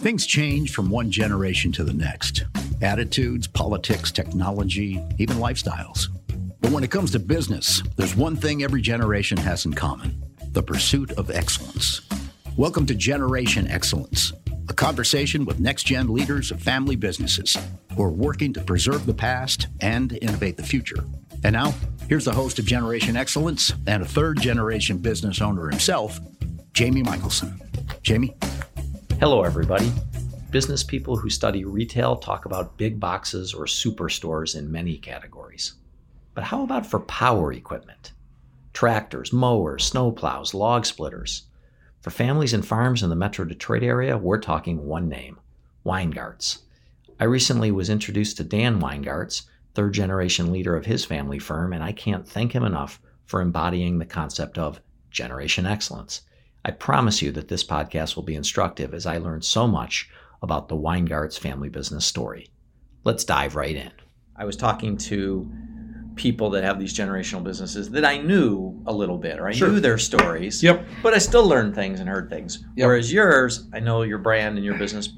Things change from one generation to the next attitudes, politics, technology, even lifestyles. But when it comes to business, there's one thing every generation has in common the pursuit of excellence. Welcome to Generation Excellence, a conversation with next gen leaders of family businesses who are working to preserve the past and innovate the future. And now, here's the host of Generation Excellence and a third generation business owner himself, Jamie Michelson. Jamie? Hello, everybody. Business people who study retail talk about big boxes or superstores in many categories. But how about for power equipment? Tractors, mowers, snowplows, log splitters. For families and farms in the Metro Detroit area, we're talking one name Weingartz. I recently was introduced to Dan Weingartz, third generation leader of his family firm, and I can't thank him enough for embodying the concept of generation excellence. I promise you that this podcast will be instructive as I learned so much about the Weingartz family business story. Let's dive right in. I was talking to people that have these generational businesses that I knew a little bit, or I Sure. knew their stories. Yep. But I still learned things and heard things. Yep. Whereas yours, I know your brand and your business,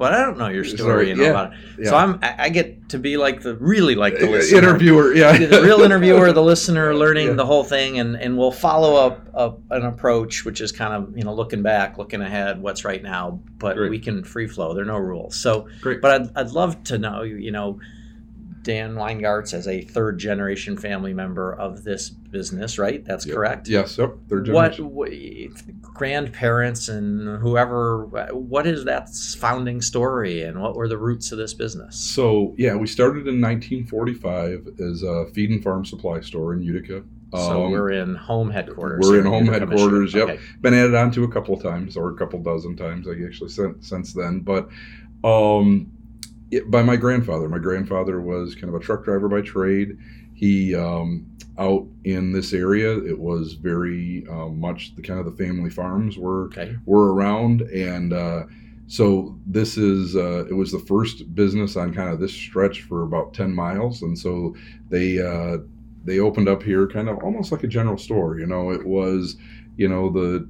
but I don't know your story. Know yeah, yeah. So I'm I get to be like the really like the listener interviewer. Yeah, the real interviewer, the listener, learning Yeah. the whole thing, and, and we'll follow up, up an approach, which is kind of you know looking back, looking ahead, what's right now, but Great. we can free flow. There are no rules. So, Great. but I'd, I'd love to know, you know, Dan Weingartz as a third generation family member of this business, right? That's Yep. correct. Yes. Yep. Third generation. what grandparents and whoever? What is that founding story, and what were the roots of this business? So yeah, we started in 1945 as a feed and farm supply store in Utica. So Um, we're in home headquarters. we're in home Utica, Michigan. headquarters, yep. Okay. been added on to a couple of times or a couple dozen times I actually since, since then but um it, by my grandfather. My grandfather was kind of a truck driver by trade. He um out in this area it was very uh, much the kind of the family farms were Okay. were around. And uh so this is uh, it was the first business on kind of this stretch for about 10 miles. And so they uh, they opened up here kind of almost like a general store. You know it was you know the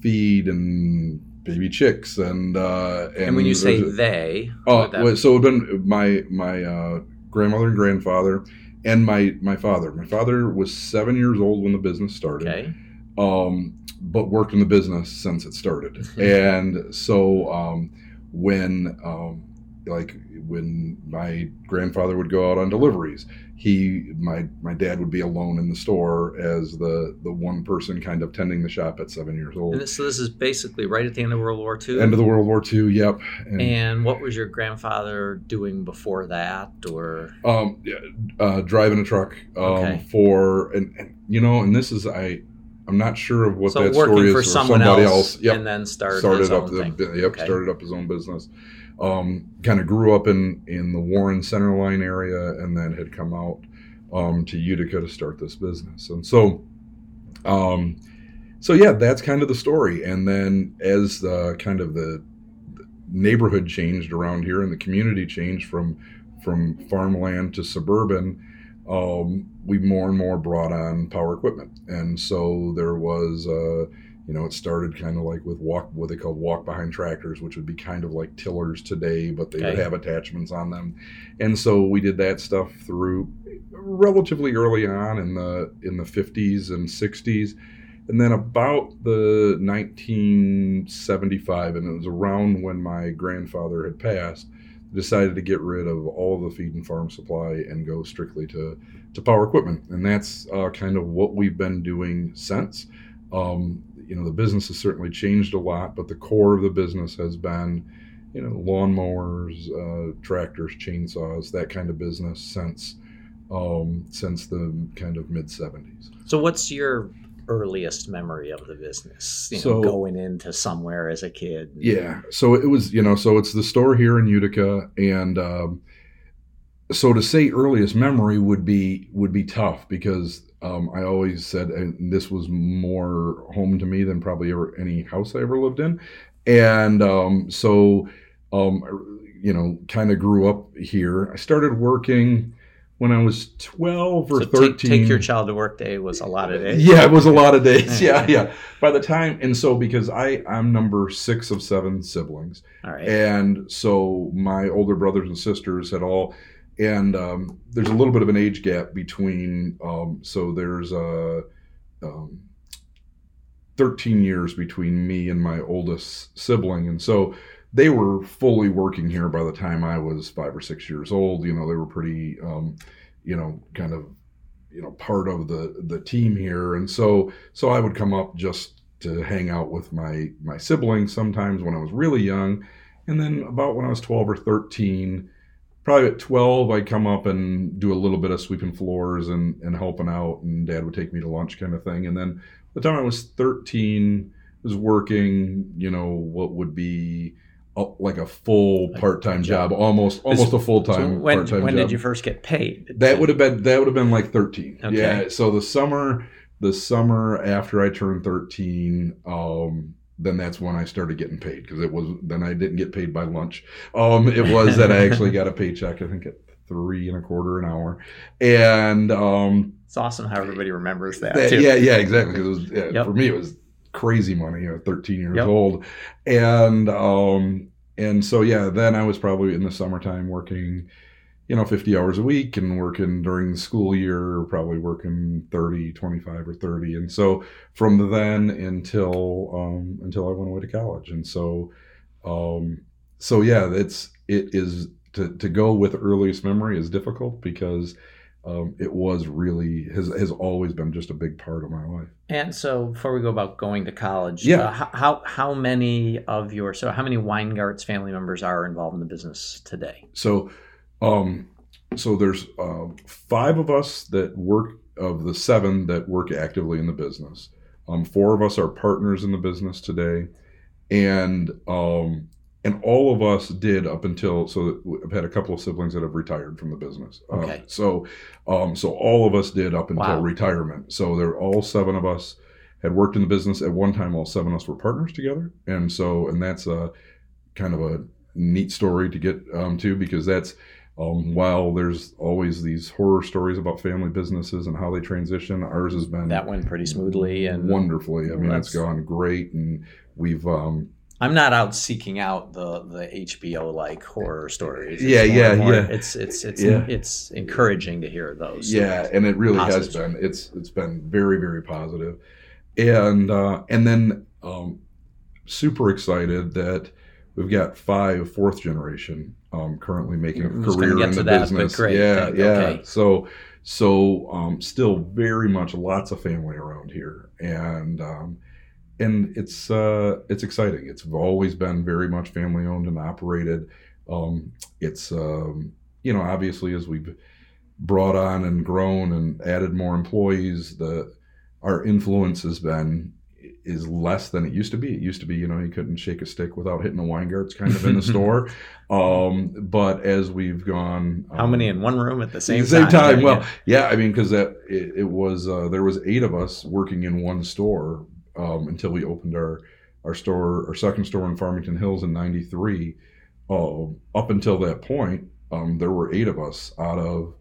feed and baby chicks and uh And, when you say they, oh well, so it been my my uh grandmother and grandfather and my my father my father was seven years old when the business started okay, um, but worked in the business since it started. and so um, when um, like when my grandfather would go out on deliveries, he my my dad would be alone in the store as the the one person kind of tending the shop at seven years old. and this, so this is basically right at the end of World War II. End of the World War II. Yep. And, and what was your grandfather doing before that, or um, yeah, uh, driving a truck um, Okay. for and, and you know and this is I I'm not sure of what so that story is for or someone somebody else, else. Yep. and then started, started up the yep Okay. started up his own business um, kind of grew up in in the warren centerline area and then had come out um, to utica to start this business. And so um, so yeah that's kind of the story. And then as the kind of the neighborhood changed around here and the community changed from from farmland to suburban um, we more and more brought on power equipment. And so there was uh, you know, it started kind of like with walk, what they call walk behind tractors, which would be kind of like tillers today, but they would have attachments on them. And so we did that stuff through relatively early on in the in the 50s and 60s. And then about the 1975, and it was around when my grandfather had passed, decided to get rid of all the feed and farm supply and go strictly to, to power equipment. And that's uh, kind of what we've been doing since. Um, you know, the business has certainly changed a lot, but the core of the business has been, you know, lawnmowers, uh, tractors, chainsaws, that kind of business since um, since the kind of mid 70s. So, what's your earliest memory of the business? You know, So- going into somewhere as a kid. Yeah. So it was, you know, so it's the store here in Utica, and um, so to say earliest memory would be would be tough because um, I always said and this was more home to me than probably ever any house I ever lived in, and um, so um, you know, kind of grew up here. I started working when I was 12 or So 13. take, take your child to work day was a lot of days. Yeah, it was a lot of days. Yeah, yeah. By the time, and so because I I'm number six of seven siblings, All right. and so my older brothers and sisters had all, and um, there's a little bit of an age gap between. Um, so there's a. Um, 13 years between me and my oldest sibling and so they were fully working here by the time i was five or six years old you know they were pretty um, you know kind of you know part of the the team here and so so i would come up just to hang out with my my siblings sometimes when i was really young and then about when i was 12 or 13 probably at 12 i'd come up and do a little bit of sweeping floors and and helping out and dad would take me to lunch kind of thing and then by the time I was 13, was working, you know, what would be a, like a full part-time job. almost almost a full-time when part-time when job. did you first get paid? that would have been that would have been like 13. Okay. Yeah, so the summer the summer after I turned 13, um then that's when I started getting paid because it was then I didn't get paid by lunch. Um, it was that I actually got a paycheck. I think at three and a quarter an hour, and um, It's awesome how everybody remembers that, that- too. yeah, yeah, exactly. 'cause It was, yeah, Yep. For me, it was crazy money. You know, 13 years Yep. old, and um, and so yeah, then I was probably in the summertime working, you know, 50 hours a week and working during the school year, probably working 30, 25 or 30, and so from then until um, until I went away to college, and so um, so yeah, it's it is to to go with earliest memory is difficult because um, it was really has has always been just a big part of my life. And so, before we go about going to college, Yeah. uh, how, how how many of your so how many Weingartz family members are involved in the business today? So, um, so there's uh, five of us that work of the seven that work actively in the business. Um, four of us are partners in the business today, and um, and all of us did up until so I've had a couple of siblings that have retired from the business. Uh, Okay. so, um, so all of us did up until Wow. retirement. So they're all seven of us had worked in the business at one time. All seven of us were partners together, and so and that's a kind of a neat story to get um, to because that's um, while there's always these horror stories about family businesses and how they transition, ours has been That went pretty smoothly, and wonderfully. I mean, it's gone great, and we've um, I'm not out seeking out the the HBO like horror stories. It's Yeah, yeah, more- yeah. It's it's it's Yeah. it's encouraging to hear those. yeah, and it really has been. It's it's been very very positive, and uh, and then um, super excited that we've got five fourth generation um, currently making a career in the that, business. great, Yeah, thank- yeah. So so um, still very much lots of family around here, and um, and it's uh, it's exciting. It's always been very much family owned and operated. Um, it's um, you know obviously as we've brought on and grown and added more employees, the our influence has been is less than it used to be. It used to be, you know, you couldn't shake a stick without hitting a Weingartz kind of in the store. Um, but as we've gone, How um, many in one room at the same, same time. Yeah, Well, yeah. I mean, because that it, it was uh, there was eight of us working in one store um, until we opened our our store, our second store in Farmington Hills in '93. Uh, up until that point, um, there were eight of us out of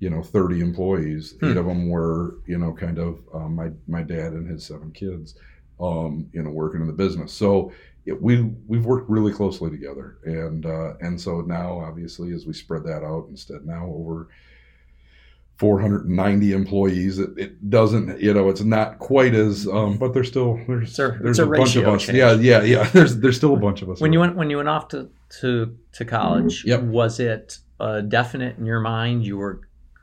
you know 30 employees. Hmm. Eight of them were you know kind of um, my my dad and his seven kids, um, you know, working in the business. So. It, we we've worked really closely together, and uh, and so now obviously as we spread that out, instead now over 490 employees. It, it doesn't, you know, it's not quite as, um, but there's still there's a- there's a a, bunch of us. change. Yeah, yeah, yeah. There's there's still a bunch of us. when you went when you went off to to to college, Yep. was it uh, definite in your mind you were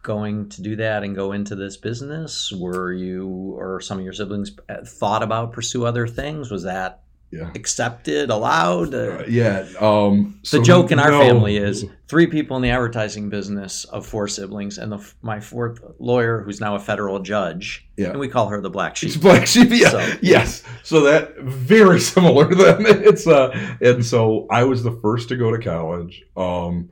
going to do that and go into this business? Were you or some of your siblings uh, thought about pursue other things? Was that yeah, accepted, allowed? Uh, Uh, yeah. Um, the joke in our no. family is three people in the advertising business of four siblings, and the, my fourth lawyer, who's now a federal judge, Yeah. and we call her the black sheep. It's black sheep. Yeah. So- Yes. So that very similar. Then it's uh, and so I was the first to go to college. Um,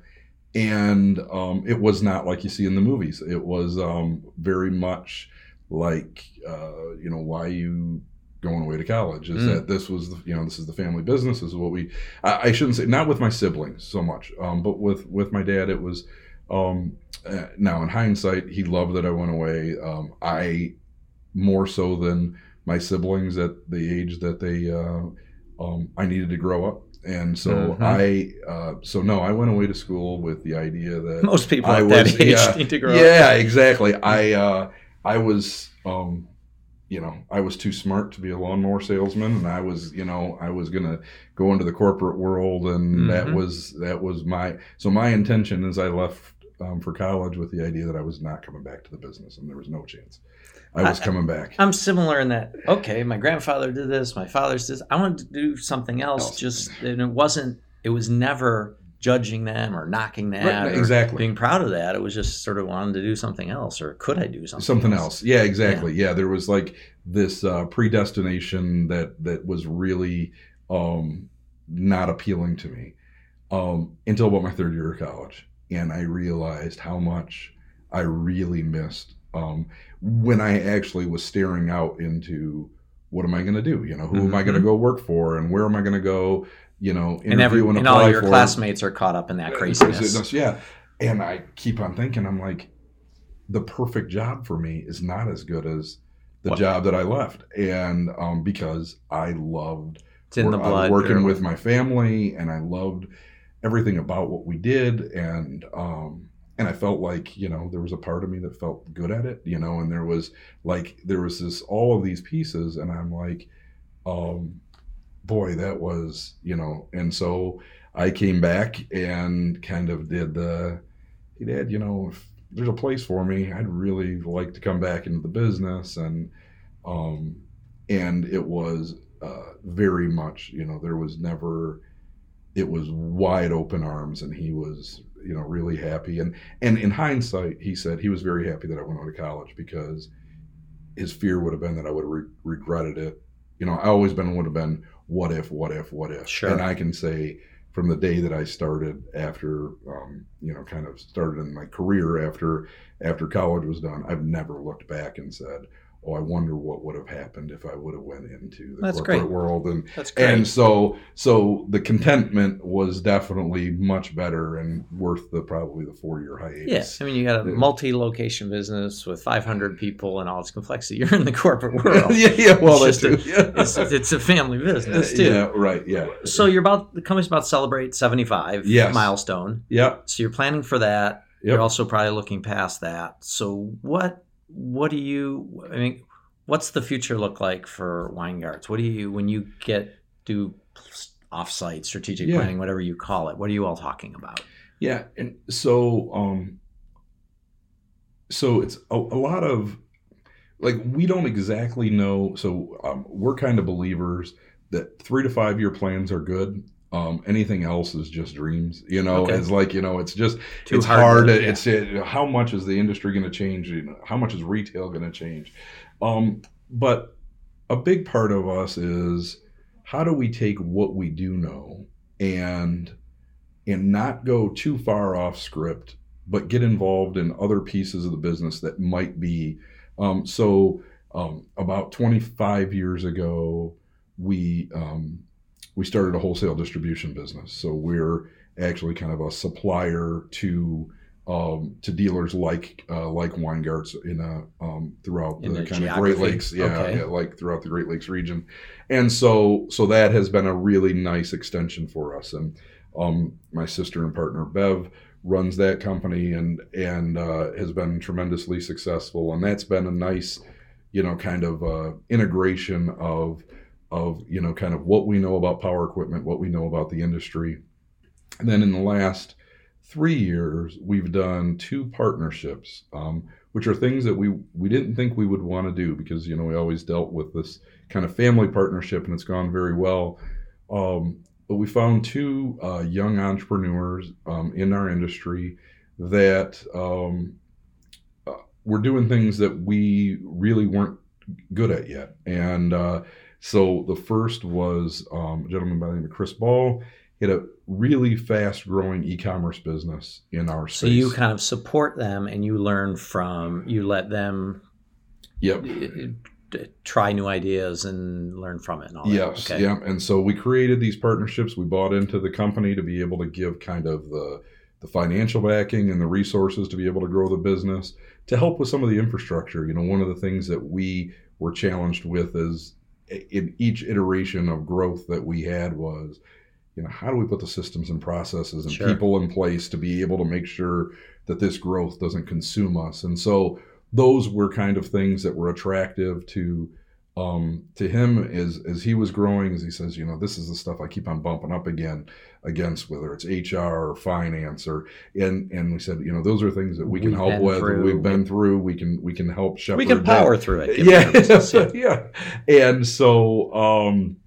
and um, it was not like you see in the movies. It was um, very much like uh, you know why are you going away to college is Mm. that this was the, you know this is the family business this is what we I, I shouldn't say not with my siblings so much um, but with with my dad it was Um, uh, now, in hindsight, he loved that I went away. Um, I more so than my siblings at the age that they uh, um, I needed to grow up. And so Mhm. I, uh, so no, I went away to school with the idea that Most people I at that age yeah, need to grow yeah, up. exactly. I uh, I was um, you know I was too smart to be a lawnmower salesman, and I was you know I was gonna go into the corporate world, and that Mhm. was that was my so my intention is I left um, for college with the idea that I was not coming back to the business, and there was no chance I was I- coming back. I'm similar in that. Okay, my grandfather did this. My father's this. I wanted to do something else. Else. Just and it wasn't. It was never judging them or knocking that. Right, exactly. Being proud of that. It was just sort of wanting to do something else, or could I do something? something else yeah exactly yeah. there was like this uh, predestination that that was really um not appealing to me um until about my third year of college and i realized how much i really missed um when i actually was staring out into what am i going to do you know who am i going to Mhm. go work for and where am i going to go you know And every interview and all your for. classmates are caught up in that Uh, craziness. Yeah. And I keep on thinking, I'm like, the perfect job for me is not as good as the What? job that I left. And um, because I loved It's in the wor- blood. working or- with my family and I loved everything about what we did. And, um, and I felt like, you know, there was a part of me that felt good at it, you know, and there was like, there was this, all of these pieces. And I'm like, um, boy, that was, you know, and so I came back and kind of did the, hey, Dad, you know, if there's a place for me, I'd really like to come back into the business. And, um, and it was uh, very much, you know, there was never, it was wide open arms and he was, you know, really happy. And, and in hindsight, he said he was very happy that I went on to college because his fear would have been that I would have re- regretted it. You know, I always been would have been what if, what if, what if. Sure. And I can say from the day that I started after, um, you know, kind of started in my career after after college was done, I've never looked back and said, "Oh, I wonder what would have happened if I would have went into the That's corporate great. world." And That's great. and so so the contentment was definitely much better and worth the probably the four year hiatus. Yes, I mean you got a multi-location business with 500 people and all its complexity. You're in the corporate world. yeah, yeah. Well, It's that's just too. Yeah. it's, it's a family business too. Yeah, right. Yeah. So you're about the company's about to celebrate 75 Yes. milestone. yeah. So you're planning for that. Yep. You're also probably looking past that. So what what do you I mean what's the future look like for Weingartz? What do you when you get do offsite strategic Yeah. planning whatever you call it? What are you all talking about? Yeah, and so um so it's a, a lot of like we don't exactly know so um, we're kind of believers that 3 to 5 year plans are good. Um anything else is just dreams. You know, Okay. it's like, you know, it's just Too it's hard hard. to- yeah. It's uh, how much is the industry going to change? You know, how much is retail going to change? Um, but a big part of us is how do we take what we do know and and not go too far off script, but get involved in other pieces of the business that might be. Um, so um, about 25 years ago, we um, we started a wholesale distribution business. So we're actually kind of a supplier to um, to dealers like uh, like Weingartz in a um, throughout In the, the kind of Great? Lakes, yeah, Okay. yeah, like throughout the Great Lakes region, and so so that has been a really nice extension for us. And um, my sister and partner Bev runs that company and and uh, has been tremendously successful, and that's been a nice, you know, kind of uh, integration of of you know kind of what we know about power equipment, what we know about the industry, and then in the last three years we've done two partnerships, um, which are things that we we didn't think we would want to do because you know we always dealt with this kind of family partnership and it's gone very well. Um, but we found two uh, young entrepreneurs um, in our industry that um, uh, were doing things that we really weren't good at yet. And uh, so the first was um, a gentleman by the name of Chris Ball. He had a really fast growing e commerce business in our space. So you kind of support them and you learn from you let them Yep. try new ideas and learn from it and all that. Yes, yeah. And so we created these partnerships. We bought into the company to be able to give kind of the the financial backing and the resources to be able to grow the business, to help with some of the infrastructure. You know, one of the things that we were challenged with is in each iteration of growth that we had was, you know, how do we put the systems and processes and Sure. people in place to be able to make sure that this growth doesn't consume us? And so those were kind of things that were attractive to um, to him as as he was growing. As he says, you know, this is the stuff I keep on bumping up again against, whether it's HR or finance or and and we said, you know, those are things that we can We've help with. through. We've been through. We can we can help shepherd. we can that power through it. yeah, business, yeah. yeah. And so, um,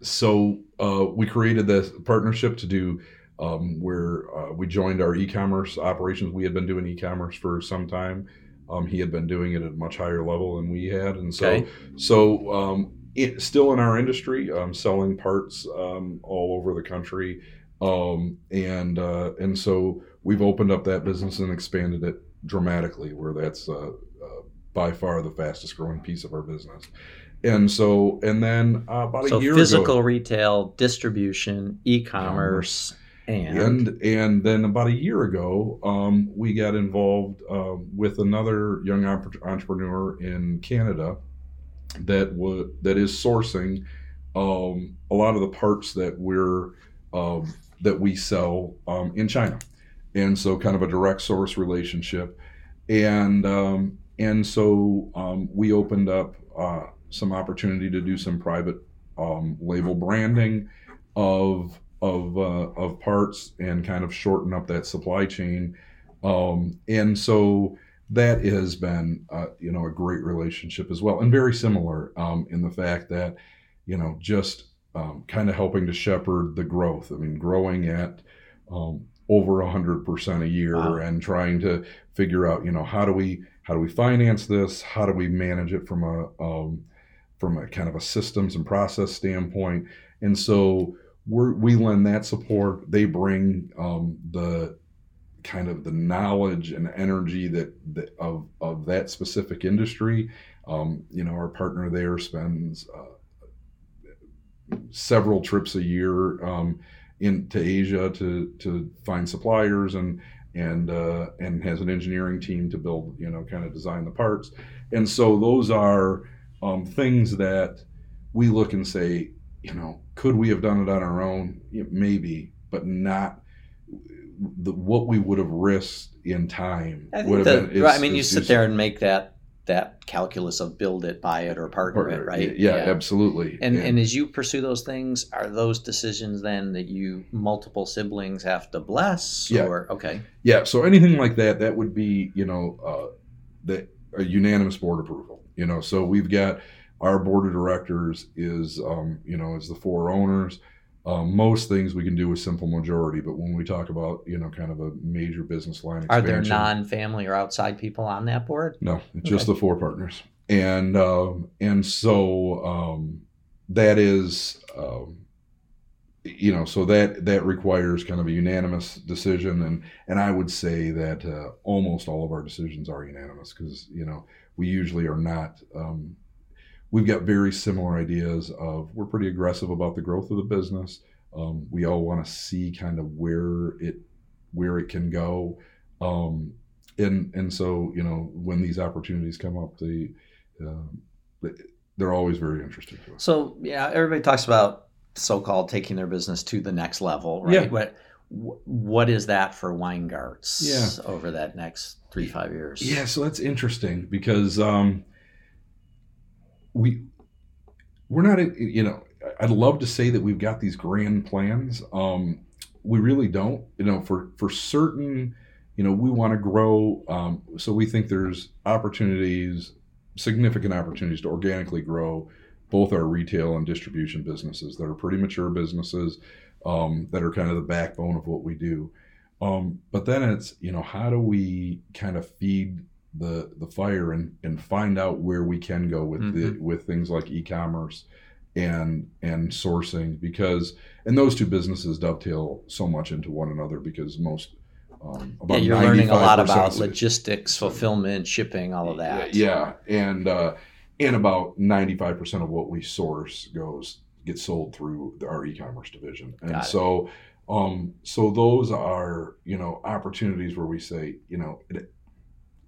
so uh, we created this partnership to do um, where uh, we joined our e-commerce operations. We had been doing e-commerce for some time. Um, he had been doing it at a much higher level than we had, and so Okay. so um, it, still in our industry, um, selling parts um, all over the country, um, and uh, and so we've opened up that business and expanded it dramatically. Where that's uh, uh, by far the fastest growing piece of our business, and so and then uh, about So a year physical ago, retail, distribution, e-commerce, and, and and then about a year ago, um, we got involved um, with another young entrepreneur in Canada that that is sourcing um, a lot of the parts that we're um, that we sell um, in China, and so kind of a direct source relationship, and um, and so we opened up uh, some opportunity to do some private label branding of of uh, of parts and kind of shorten up that supply chain, um, and so that has been uh, you know a great relationship as well, and very similar um, in the fact that you know just um, kind of helping to shepherd the growth. I mean, growing at um, over a hundred percent a year, Wow. and trying to figure out you know how do we how do we finance this? How do we manage it from a um, from a kind of a systems and process standpoint? And so we're, we lend that support. They bring um, the kind of the knowledge and energy that, that of of that specific industry. Um, you know, our partner there spends uh, several trips a year um, into Asia to to find suppliers and and uh, and has an engineering team to build you know kind of design the parts. And so those are um, things that we look and say, you know, could we have done it on our own? Yeah, maybe, but not the, what we would have risked in time. I would have that, been- right, I mean, you sit there and make that that calculus of build it, buy it, or partner it, right? Yeah, absolutely. And and as you pursue those things, are those decisions then that you multiple siblings have to bless? Yeah. Or okay, Yeah, so anything like that, that would be, you know, uh, the a unanimous board approval. You know, so we've got our board of directors is, um, you know, is the four owners. Um, most things we can do with simple majority, but when we talk about, you know, kind of a major business line are there non-family or outside people on that board? No, it's just the four partners, and um, and so um, that is, um, you know, so that that requires kind of a unanimous decision, and and I would say that uh, almost all of our decisions are unanimous because you know we usually are not. Um, we've got very similar ideas of we're pretty aggressive about the growth of the business. Um, we all want to see kind of where it where it can go. Um, and and so you know when these opportunities come up, they um, they're always very interesting to us. So yeah, everybody talks about so-called taking their business to the next level, right? Yeah. What what is that for Weingartz Yeah. over that next three five years? Yeah, so that's interesting because um, we we're not you know I'd love to say that we've got these grand plans. Um, we really don't. You know, for for certain, you know, we want to grow. Um, so we think there's opportunities, significant opportunities to organically grow both our retail and distribution businesses that are pretty mature businesses um, that are kind of the backbone of what we do. Um, but then it's you know how do we kind of feed the the fire and and find out where we can go with the with things like e-commerce and and sourcing because and those two businesses dovetail so much into one another because most um, Yeah, you're learning a lot about logistics, fulfillment, shipping, all of that. yeah, and uh, and about ninety five percent of what we source goes gets sold through our e-commerce division, and Got so um, so those are you know opportunities where we say you know it,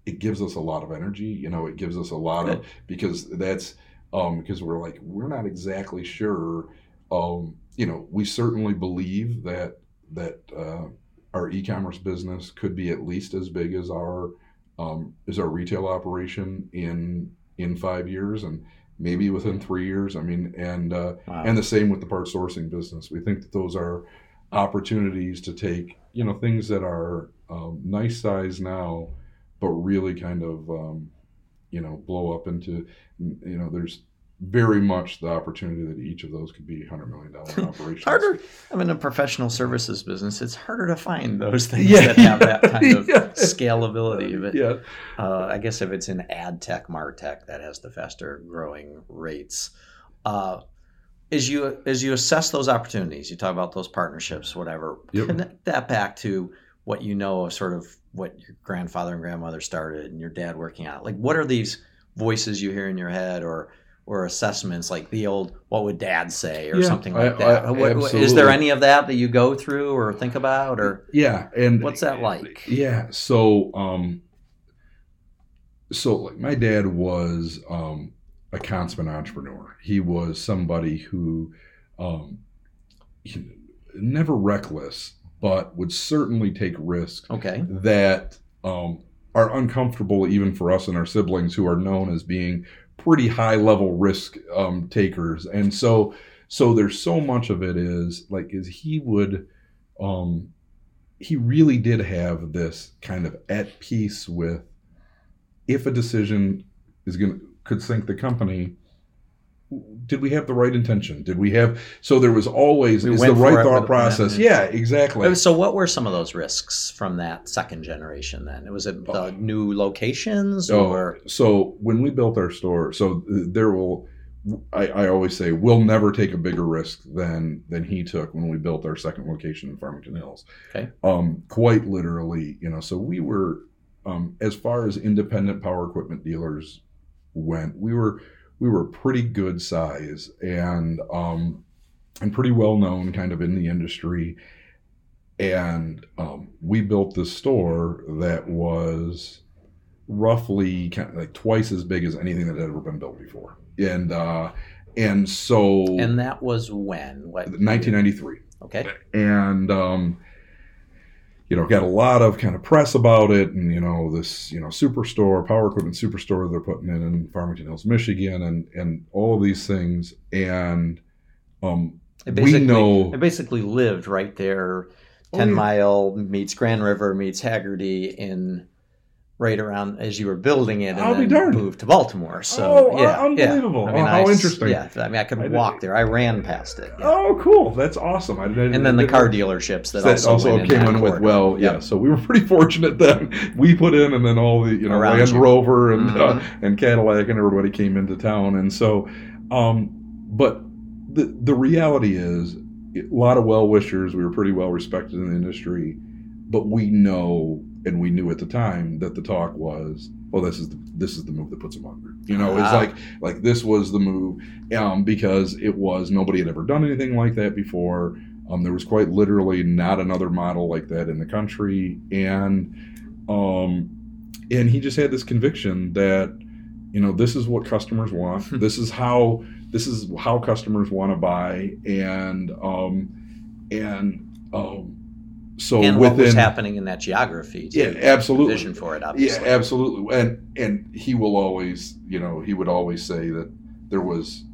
it gives us a lot of energy. You know, it gives us a lot of because that's um, because we're like we're not exactly sure. Um, you know, we certainly believe that that uh, our e-commerce business could be at least as big as our um, as our retail operation in in five years and maybe within three years. I mean, and uh, Wow. and the same with the part sourcing business. We think that those are opportunities to take you know things that are um, nice size now, but really kind of um, you know blow up into you know there's very much the opportunity that each of those could be hundred million dollar operations. Harder. I'm in a professional services business. It's harder to find those things Yeah, that have that kind of yeah. scalability. But Yeah. uh, I guess if it's in ad tech, martech, that has the faster growing rates. Uh, as you as you assess those opportunities, you talk about those partnerships, whatever. Yep. Connect that back to what you know of sort of what your grandfather and grandmother started, and your dad working on it. Like, what are these voices you hear in your head, or or assessments like the old "What would Dad say" or Yeah, something I- like that? I- What- what- is there any of that that you go through or think about, or Yeah, and what's that like? Yeah, so um, so like my dad was um, a consummate entrepreneur. He was somebody who um, he- never reckless, but would certainly take risks Okay, that um, are uncomfortable even for us and our siblings who are known as being pretty high level risk um, takers. And so so there's so much of it is like is he would um he really did have this kind of at peace with if a decision is going to could sink the company did we have the right intention did we have so there was always We is the right thought process plan. yeah exactly So, what were some of those risks from that second generation? Then It was it the new locations, Oh, or so when we built our store, so there will, I, I always say, we'll never take a bigger risk than than he took when we built our second location in Farmington Hills. Okay. Um, quite literally, you know, so we were, um, as far as independent power equipment dealers went, we were we were pretty good size and um, and pretty well known, kind of in the industry. And um, we built this store that was roughly kind of like twice as big as anything that had ever been built before. And uh, and so and that was when? What? 1993 Okay, and um, you know got a lot of kind of press about it and you know this you know superstore power equipment superstore they're putting in in farmington hills michigan and and all of these things and um, we know it basically lived right there. Oh, Ten yeah. Mile meets Grand River meets Haggerty in right around as you were building it, and I'll then moved to Baltimore. So Oh, yeah, unbelievable. Yeah. I mean, Oh, how I interesting. Yeah, I mean, I could I walk there. I ran past it. yeah. oh cool that's awesome I and then the car dealerships that, that also, also, in came that in with well yeah Yep. so we were pretty fortunate then we put in and then all the you know Around land you. rover and uh, Mhm. and cadillac and everybody came into town and so um but the the reality is a lot of well wishers we were pretty well respected in the industry but we know and we knew at the time that the talk was oh this is the, this is the move that puts them under you know it's Ah. like like this was the move um because it was nobody had ever done anything like that before um, there was quite literally not another model like that in the country, and um, and he just had this conviction that you know this is what customers want. this is how this is how customers want to buy, and um, and um, so and within what was happening in that geography. Yeah, absolutely. Vision for it, obviously Yeah, absolutely. And and he will always, you know, he would always say that there was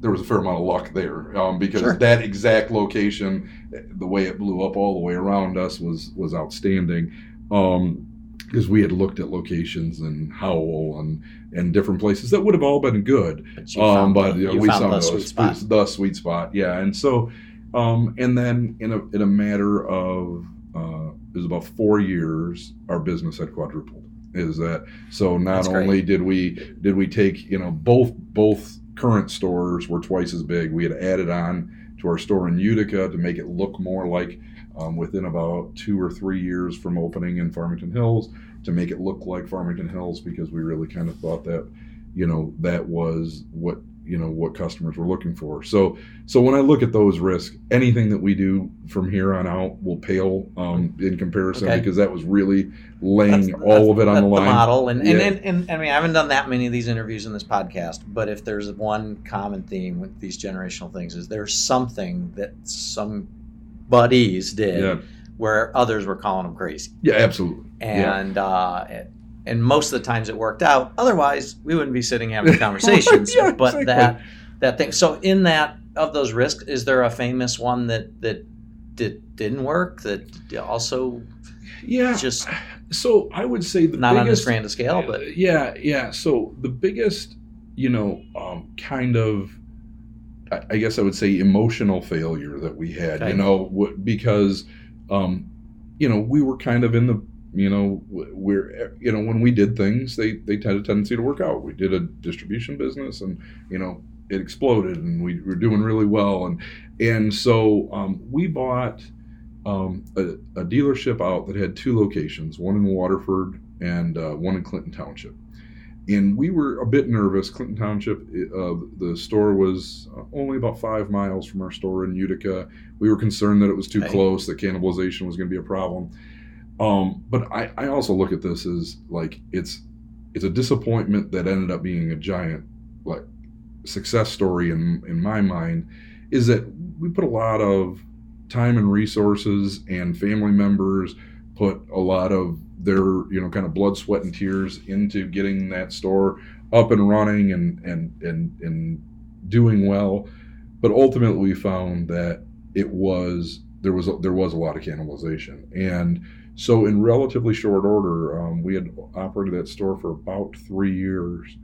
there was a fair amount of luck there um, because Sure. that exact location, the way it blew up all the way around us was was outstanding. Um, because we had looked at locations in Howell and and different places that would have all been good, But um, but you know, we found found the sweet spot. the sweet spot, yeah. And so, um, and then in a in a matter of uh, it was about four years, our business had quadrupled. Is that so? Not That's great. only did we did we take you know both both current stores were twice as big. We had added on to our store in Utica to make it look more like um, within about two or three years from opening in Farmington Hills to make it look like Farmington Hills because we really kind of thought that you know that was what you know what customers were looking for. So so when I look at those risks, anything that we do from here on out will pale um, in comparison Okay. because that was really laying That's- all of it on that's the line. model, and, and, Yeah. and, and I mean, I haven't done that many of these interviews in this podcast, but if there's one common theme with these generational things, is there's something that some buddies did Yeah, where others were calling them crazy, yeah, absolutely. Yeah. and uh, and- and most of the times it worked out. Otherwise, we wouldn't be sitting having conversations. Yeah, but exactly. that that thing. So in that of those risks, is there a famous one that that did didn't work that also Yeah. just So I would say the not on this grand a scale, but yeah, yeah. So the biggest, you know, um, kind of, I, I guess I would say emotional failure that we had, Okay. you know, because, um, you know, we were kind of in the, you know, we're, you know, when we did things, they they had a tendency to work out. We did a distribution business, and you know, it exploded, and we were doing really well, and and so um, we bought um, a, a dealership out that had two locations, one in Waterford and uh, one in Clinton Township. And we were a bit nervous. Clinton Township, uh, the store was uh, only about five miles from our store in Utica. We were concerned that it was too close, that cannibalization was going to be a problem. Um, but I, I also look at this as like it's it's a disappointment that ended up being a giant like success story in in my mind is that we put a lot of time and resources and family members put a lot of their you know kind of blood sweat and tears into getting that store up and running and and and and doing well. But ultimately we found that it was there was there was a lot of cannibalization. And so in relatively short order um, we had operated that store for about three years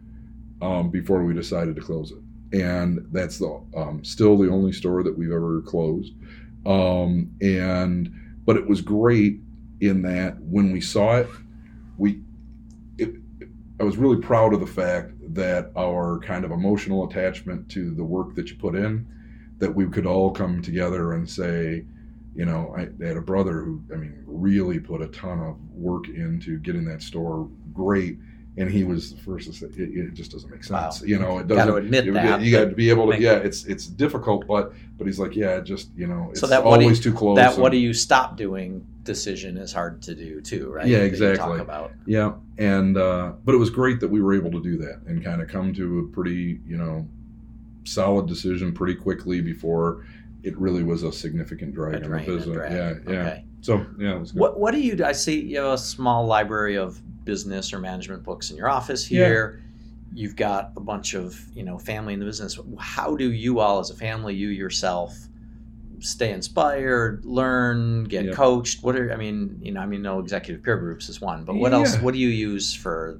um, before we decided to close it. And that's the um, still the only store that we've ever closed. Um, and but it was great in that when we saw it we it, i was really proud of the fact that our kind of emotional attachment to the work that you put in that we could all come together and say you know i had a brother who i mean really put a ton of work into getting that store great and he was the first to say it, it just doesn't make sense Wow. you know it doesn't Got to admit you, that. you got to be able to yeah it's it's difficult but but he's like yeah just you know it's So that always too close that and- what do you stop doing decision is hard to do too, right? Yeah, That exactly. talk about. yeah and uh but it was great that we were able to do that and kind of come to a pretty you know solid decision pretty quickly before it really was a significant drag A on the business yeah yeah Okay. so yeah it was good. What what do you do? I see you have a small library of business or management books in your office here. Yeah. You've got a bunch of you know family in the business. How do you all as a family, you yourself, stay inspired, learn, get Yeah. coached? What are I mean? You know, I mean, no executive peer groups is one, but what else? What do you use for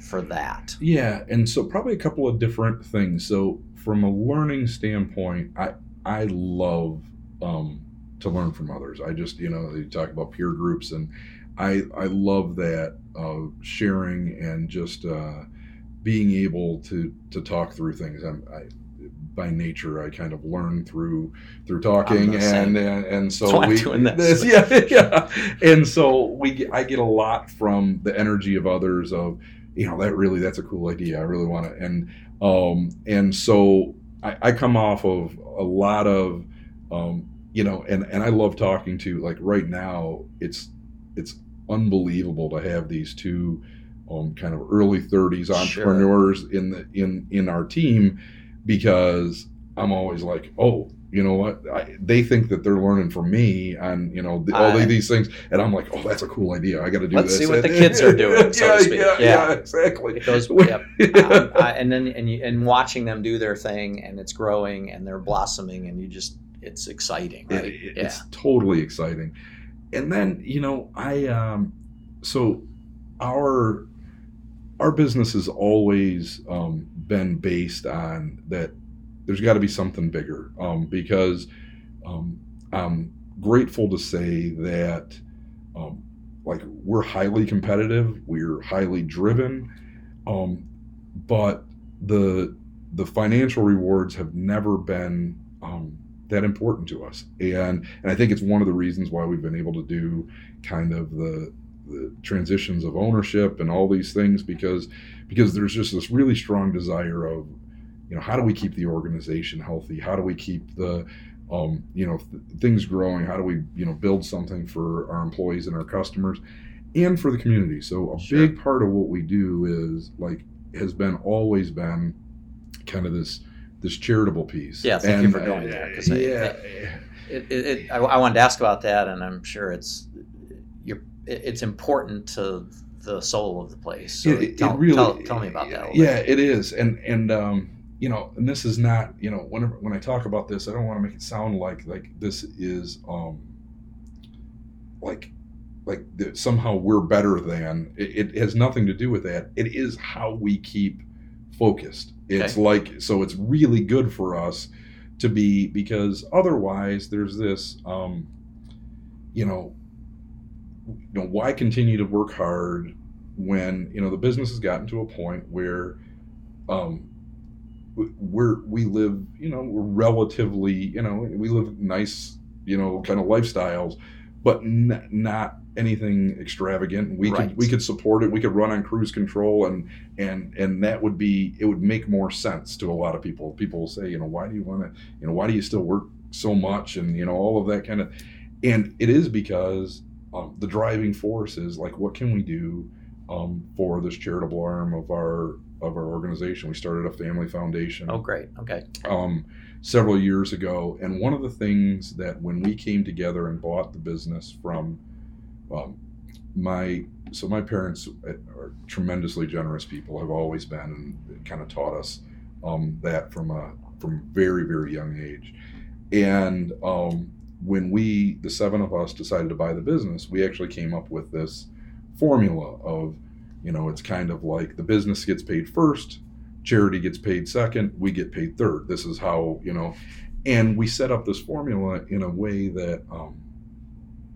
for that? Yeah, and so probably a couple of different things. So from a learning standpoint, I I love um, to learn from others. I just you know you talk about peer groups, and I I love that uh, sharing and just uh, being able to to talk through things. I'm, I by nature I kind of learn through through talking and, and and so That's why I'm we doing this. yeah yeah and so we I get a lot from the energy of others of you know that really that's a cool idea i really want to and um and so I, I come off of a lot of um you know and and i love talking to like right now it's it's unbelievable to have these two um kind of early 30s Sure. entrepreneurs in the in in our team because i'm always like oh you know what? I, they think that they're learning from me and you know the, all I- these things. And i'm like oh that's a cool idea. I got to do Let's this. see what the kids are doing, so yeah, to speak. yeah, Yeah. yeah exactly. It goes, yep. um, I, and then and you, and watching them do their thing and it's growing and they're blossoming and you just it's exciting It- right? it- yeah. it's totally exciting. And then you know i um so our our business has always um, been based on that there's got to be something bigger um, because um, i'm grateful to say that um, like we're highly competitive we're highly driven um, but the the financial rewards have never been um, that important to us. And and i think it's one of the reasons why we've been able to do kind of the the transitions of ownership and all these things because because there's just this really strong desire of you know how do we keep the organization healthy how do we keep the um, you know th- things growing how do we you know build something for our employees and our customers and for the community so a Sure. big part of what we do is like has been always been kind of this this charitable piece Yeah, thank you for going uh, there, 'cause I- yeah It, it, it, I, I wanted to ask about that, and I'm sure it's you're, it's important to the soul of the place. So It- it tell, really- tell, tell me about that. Yeah bit. it is and and um you know and this is not you know whenever when i talk about this i don't want to make it sound like like this is um like like that somehow we're better than it, it has nothing to do with that. It is how we keep focused. It's like so it's really good for us to be because otherwise there's this um you know you know why continue to work hard when you know the business has gotten to a point where um we're we live you know we're relatively you know we live nice you know kind of lifestyles but n- not anything extravagant. We Right. could we could support it. We could run on cruise control and and and that would be it would make more sense to a lot of people. People will say you know why do you want to you know why do you still work so much? And you know all of that kind of and it is because um, the driving force is like what can we do um, for this charitable arm of our of our organization we started a family foundation Oh, great. Okay. um, several years ago. And one of the things that when we came together and bought the business from um, my so my parents are tremendously generous people have always been and kind of taught us um, that from a from very very young age and um, when we the seven of us decided to buy the business we actually came up with this formula of you know it's kind of like the business gets paid first charity gets paid second we get paid third. This is how you know and we set up this formula in a way that um,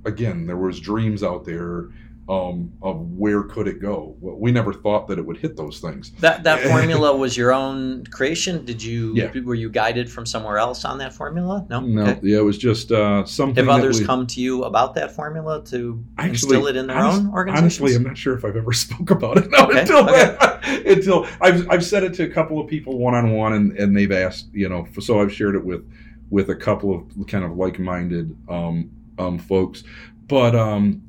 again there was dreams out there um, of where could it go well, we never thought that it would hit those things That that formula was your own creation. Did you Yeah. were you guided from somewhere else on that formula? No. no Okay. yeah it was just uh, something Have others we- come to you about that formula to Actually, instill it in their honest- own organizations? Honestly, I'm not sure if I've ever spoke about it. No, Okay, until okay. until I've I've said it to a couple of people one on one, and and they've asked, you know, so I've shared it with with a couple of kind of like minded um, um, folks, but um,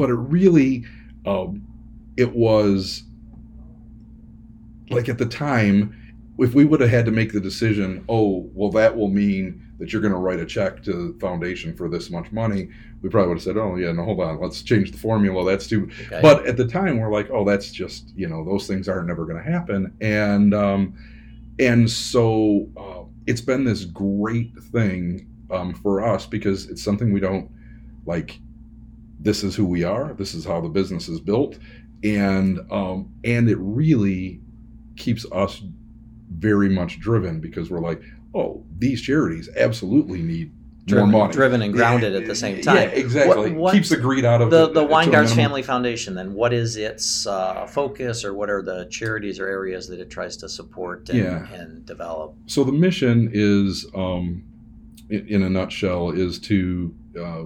but it really um, it was like at the time if we would have had to make the decision oh well that will mean that you're going to write a check to the foundation for this much money we probably would have said oh yeah no hold on let's change the formula that's too Okay. but at the time we're like oh that's just you know those things are never going to happen and um and so uh, it's been this great thing um, for us because it's something we don't like this is who we are this is how the business is built and um and it really keeps us very much driven because we're like oh these charities absolutely need driven, more money driven and grounded Yeah, at the same time yeah, exactly What- what- keeps the greed out of the the to Weingartz. Family Foundation. Then, what is its uh, focus, or what are the charities or areas that it tries to support and, Yeah. and develop? so the mission is um, in, in a nutshell is to uh,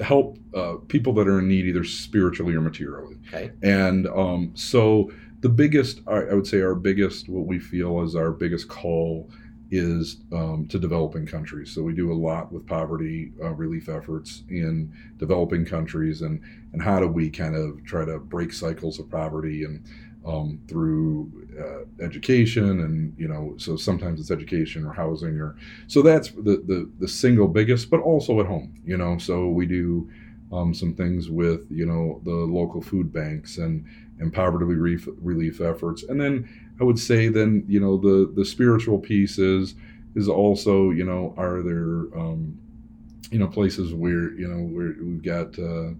help uh, people that are in need either spiritually or materially. Okay, and um, so the biggest I would say our biggest what we feel is our biggest call is um, to developing countries. So we do a lot with poverty uh, relief efforts in developing countries and and how do we kind of try to break cycles of poverty and um, through uh, education and you know so sometimes it's education or housing or so that's the, the the single biggest but also at home you know? So we do um, some things with you know the local food banks and and poverty relief relief efforts. And then i would say then you know the the spiritual piece is is also you know are there um, you know places where you know where we've got uh,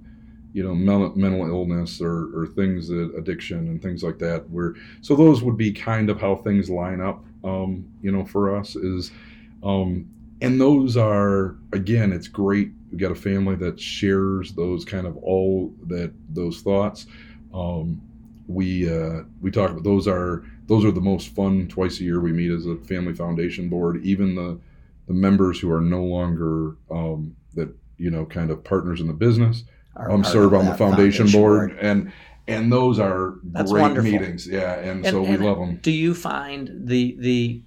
you know mental, illness or, or things that addiction and things like that where so those would be kind of how things line up um, you know for us is um, and those are again it's great. We got a family that shares those kind of all that those thoughts. Um, we uh, we talk about those are those are the most fun twice a year we meet as a family foundation board. Even the the members who are no longer um, that you know kind of partners in the business Are um, part serve on the that foundation, board, and and those are That's great wonderful. meetings. Yeah, and, And- so and we love them. Do you find the the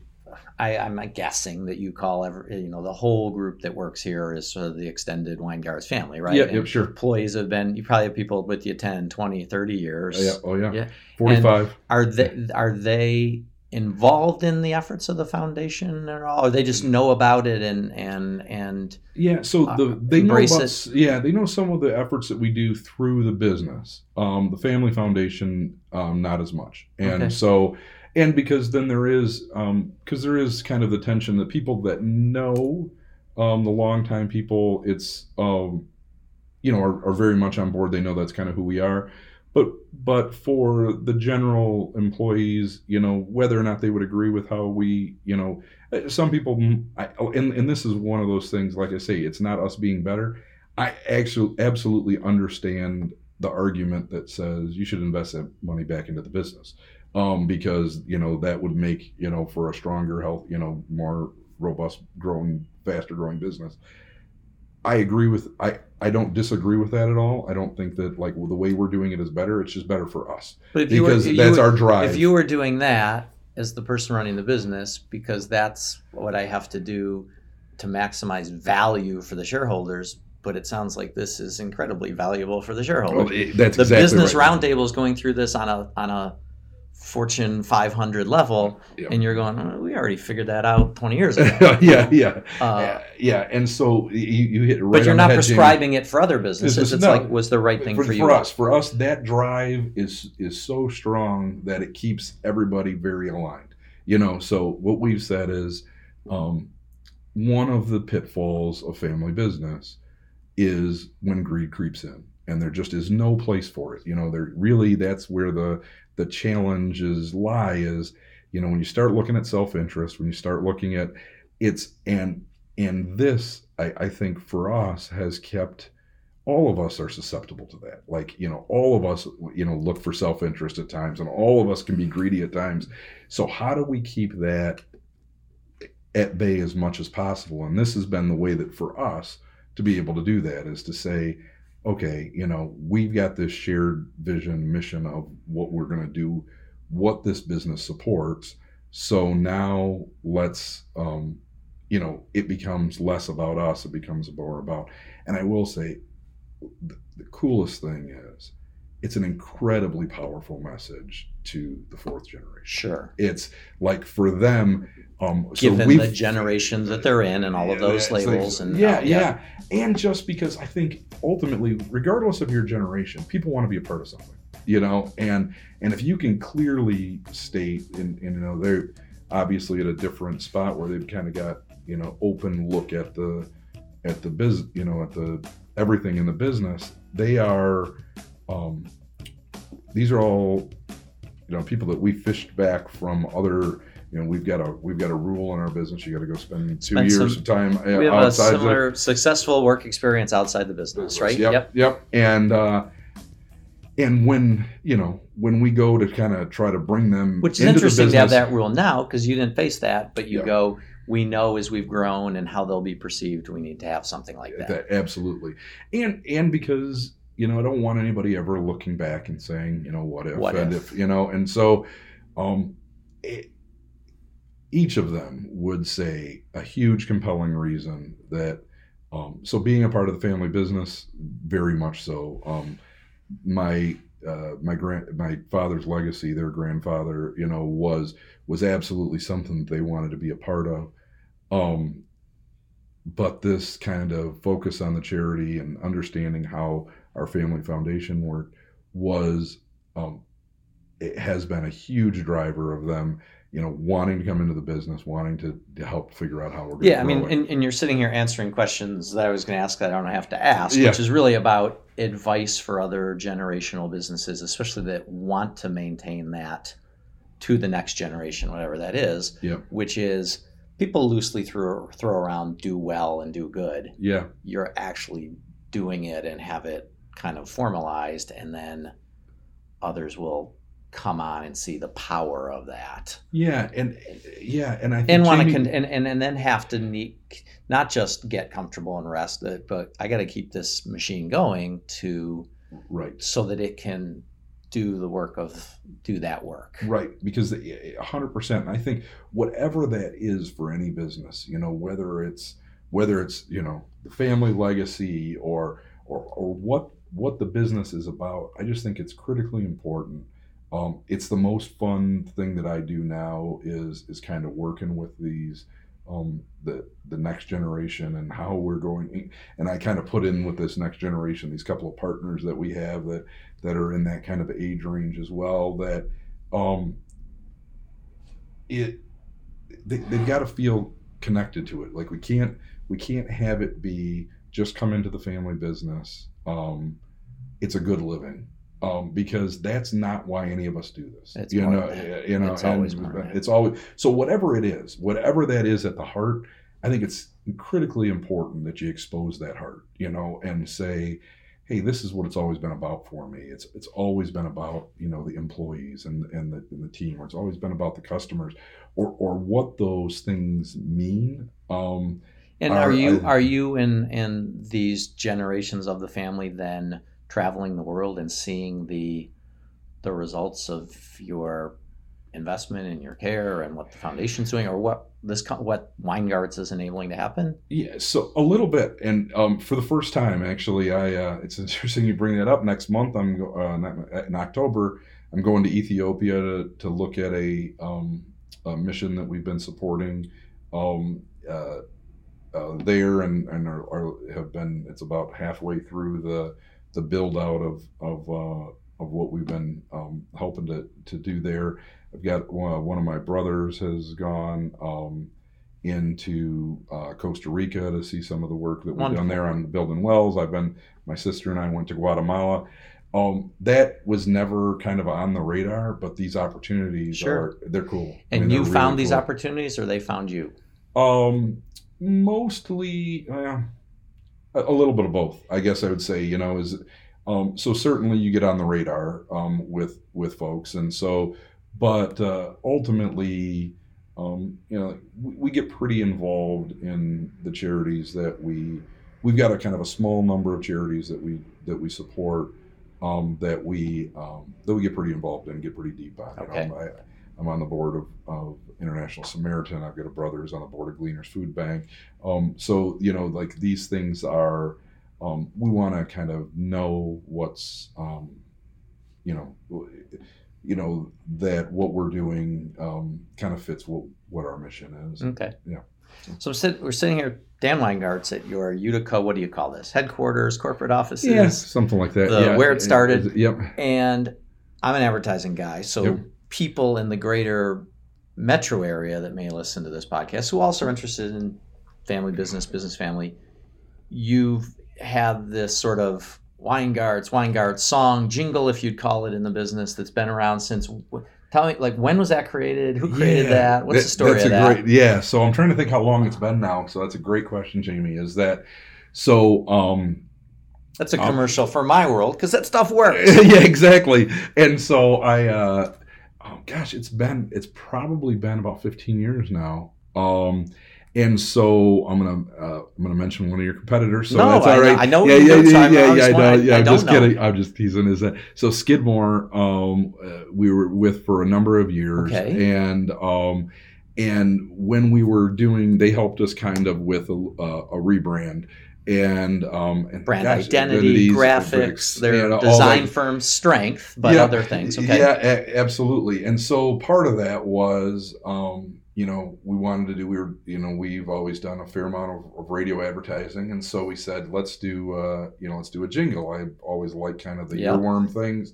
I, I'm guessing that you call every, you know the whole group that works here is sort of the extended Weingartz family, right? Yeah, And yep, sure. Employees have been you probably have people with you 10, 20, 30 years. Oh, yeah, oh yeah, Yeah. forty-five. Are they are they involved in the efforts of the foundation at all? Or they just know about it and and and Yeah, so uh, the they know about it. yeah they know some of the efforts that we do through the business. Um, the family foundation, um, not as much, and Okay. so and because then there is because there is kind of the tension that people that know um, the longtime people, it's um, you know are, are very much on board. They know that's kind of who we are. But but for the general employees, you know, whether or not they would agree with how we, you know, uh, some people, I, oh, and and this is one of those things. Like I say, it's not us being better. I actually absolutely understand the argument that says you should invest that money back into the business, um, because you know that would make you know for a stronger health, you know, more robust, growing, faster growing business. I agree with I I don't disagree with that at all. I don't think that like the way we're doing it is better. It's just better for us but if you were, because you that's were- our drive. if you were doing that as the person running the business because that's what I have to do to maximize value for the shareholders. But it sounds like this is incredibly valuable for the shareholders. Well, it- that's the exactly business right. roundtable is going through this on a on a Fortune 500 level, Yeah. and you're going, oh, we already figured that out 20 years ago. yeah, yeah, Uh, yeah. And so you, you hit it right. but you're on the not prescribing it for other businesses. Is- It's no. like was the right thing for, for, you. for us. For us, that drive is is so strong that it keeps everybody very aligned. You know. So what we've said is, um, one of the pitfalls of family business is when greed creeps in, and there just is no place for it. You know, there really that's where the the challenges lie. Is you know when you start looking at self interest, when you start looking at it's and and this I, I think for us has kept all of us are susceptible to that. Like, you know, all of us, you know, look for self interest at times, and all of us can be greedy at times. So, how do we keep that at bay as much as possible? And this has been the way that for us to be able to do that is to say, okay, you know, we've got this shared vision, mission of what we're going to do, what this business supports. So now let's, um, you know, it becomes less about us, it becomes more about, and I will say, the, the coolest thing is it's an incredibly powerful message to the fourth generation. Sure. It's like for them, um, Given so the generation that they're in and all of those labels like- and yeah, uh, yeah, and just because I think ultimately, regardless of your generation, people want to be a part of something, you know, and and if you can clearly state, and, and you know, they're obviously at a different spot where they've kind of got you know open look at the at the biz, you know, at the everything in the business. They are, um, these are all, you know, people that we fished back from other. You know, we've got a we've got a rule in our business. You got to go spend two Spend years some- of time uh, We have a outside the similar successful work experience outside the business, right? Yep, yep. And uh, and when you know when we go to kind of try to bring them, Which is interesting to have that rule now because you didn't face that, but you Yeah. go, we know as we've grown and how they'll be perceived, we need to have something like that. That- absolutely, and and because you know I don't want anybody ever looking back and saying you know what if What and if? if, you know and so um it, each of them would say a huge compelling reason that um so being a part of the family business very much so um my uh, my grand my father's legacy their grandfather you know was was absolutely something that they wanted to be a part of um but this kind of focus on the charity and understanding how our family foundation work was um, it has been a huge driver of them you know wanting to come into the business wanting to, to help figure out how we're going Yeah, I mean, and, and you're sitting here answering questions that I was going to ask that I don't have to ask, Yeah. which is really about advice for other generational businesses, especially that want to maintain that to the next generation, whatever that is. Yep. Which is people loosely throw throw around do well and do good. yeah You're actually doing it and have it kind of formalized, and then others will come on and see the power of that yeah and yeah and i think and want to con- and, and and then have to need not just get comfortable and rest but I got to keep this machine going to right so that it can do the work of do that work. Right, because eh, eh, a hundred percent. I think whatever that is for any business, you know, whether it's whether it's you know the family legacy or or or what what the business is about, I just think it's critically important. Um, it's the most fun thing that I do now is is kind of working with these um, the the next generation and how we're going. And I kind of put in with this next generation these couple of partners that we have that that are in that kind of age range as well. That um, it they, they've got to feel connected to it. Like we can't we can't have it be just come into the family business. Um, it's a good living um, because that's not why any of us do this. It's you know, you know, It's always and more than that. it's always so. Whatever it is, whatever that is at the heart, I think it's critically important that you expose that heart, you know, and say, "Hey, this is what it's always been about for me. It's it's always been about you know the employees and and the, and the team, or it's always been about the customers, or or what those things mean." Um, And Are- are you I- are you in in these generations of the family then traveling the world and seeing the the results of your investment in your care and what the foundation's doing, or what this what Weingartz is enabling to happen? Yeah, so a little bit, and um, for the first time, actually, I uh, it's interesting you bring that up. Next month, I'm uh, in October. I'm going to Ethiopia to, to look at a, um, a mission that we've been supporting um, uh, uh, there, and and are, are, have been. It's about halfway through the the build out of of uh, of what we've been um, helping to to do there. I've got one, one of my brothers has gone. Um, into uh, Costa Rica to see some of the work that we've Wonderful. done there on building wells. I've been, my sister and I went to Guatemala. Um, that was never kind of on the radar, but these opportunities Sure. are, they're cool. I And mean, you found really these cool. opportunities, or they found you? Um, mostly, uh, a, little bit of both. I guess I would say. You know, is um, so certainly you get on the radar um, with with folks, and so, but uh, ultimately, um, you know, we, we get pretty involved in the charities that we. We've got a kind of a small number of charities that we that we support. Um, that we um, that we get pretty involved in, get pretty deep on. Okay. I, I'm on the board of, of International Samaritan. I've got a brother who's on the board of Gleaners Food Bank. Um, so you know, like these things are, um, we want to kind of know what's, um, you know, you know that what we're doing um, kind of fits what what our mission is. Okay. Yeah. So sit, we're sitting here, Dan Weingartz, at your Utica. What do you call this? Headquarters, corporate offices. Yeah, something like that. The- yeah, where it started. Yep. And I'm an advertising guy, so Yep. People in the greater metro area that may listen to this podcast, who also are interested in family business, business family, you've had this sort of Weingartz, Weingartz song, jingle, if you'd call it, in the business that's been around since. Tell me, like, when was that created? Who created Yeah, that? What's the story that's of that? Great, yeah. So I'm trying to think how long it's been now. So that's a great question, Jamie. Is that so? Um, That's a Um, commercial for my world because that stuff works. yeah, exactly. And so I, uh, gosh, it's been it's probably been about 15 years now. Um, and so I'm gonna uh, I'm gonna mention one of your competitors. So No, that's I all know- right. I know Yeah, yeah, yeah, yeah, yeah. I know. Yeah, I I'm just know. kidding. I'm just teasing. Is that so? Skidmore, um, uh, we were with for a number of years, Okay. and um, and when we were doing, they helped us kind of with a, a, a rebrand. And um, and Brand gosh, identity, graphics, their and all design firm's strength, but Yeah, other things. Okay. Yeah, a- absolutely. And so part of that was, um, you know, we wanted to do. We were, you know, we've always done a fair amount of, of radio advertising, and so we said, let's do, uh, you know, let's do a jingle. I always like kind of the Yeah. earworm things,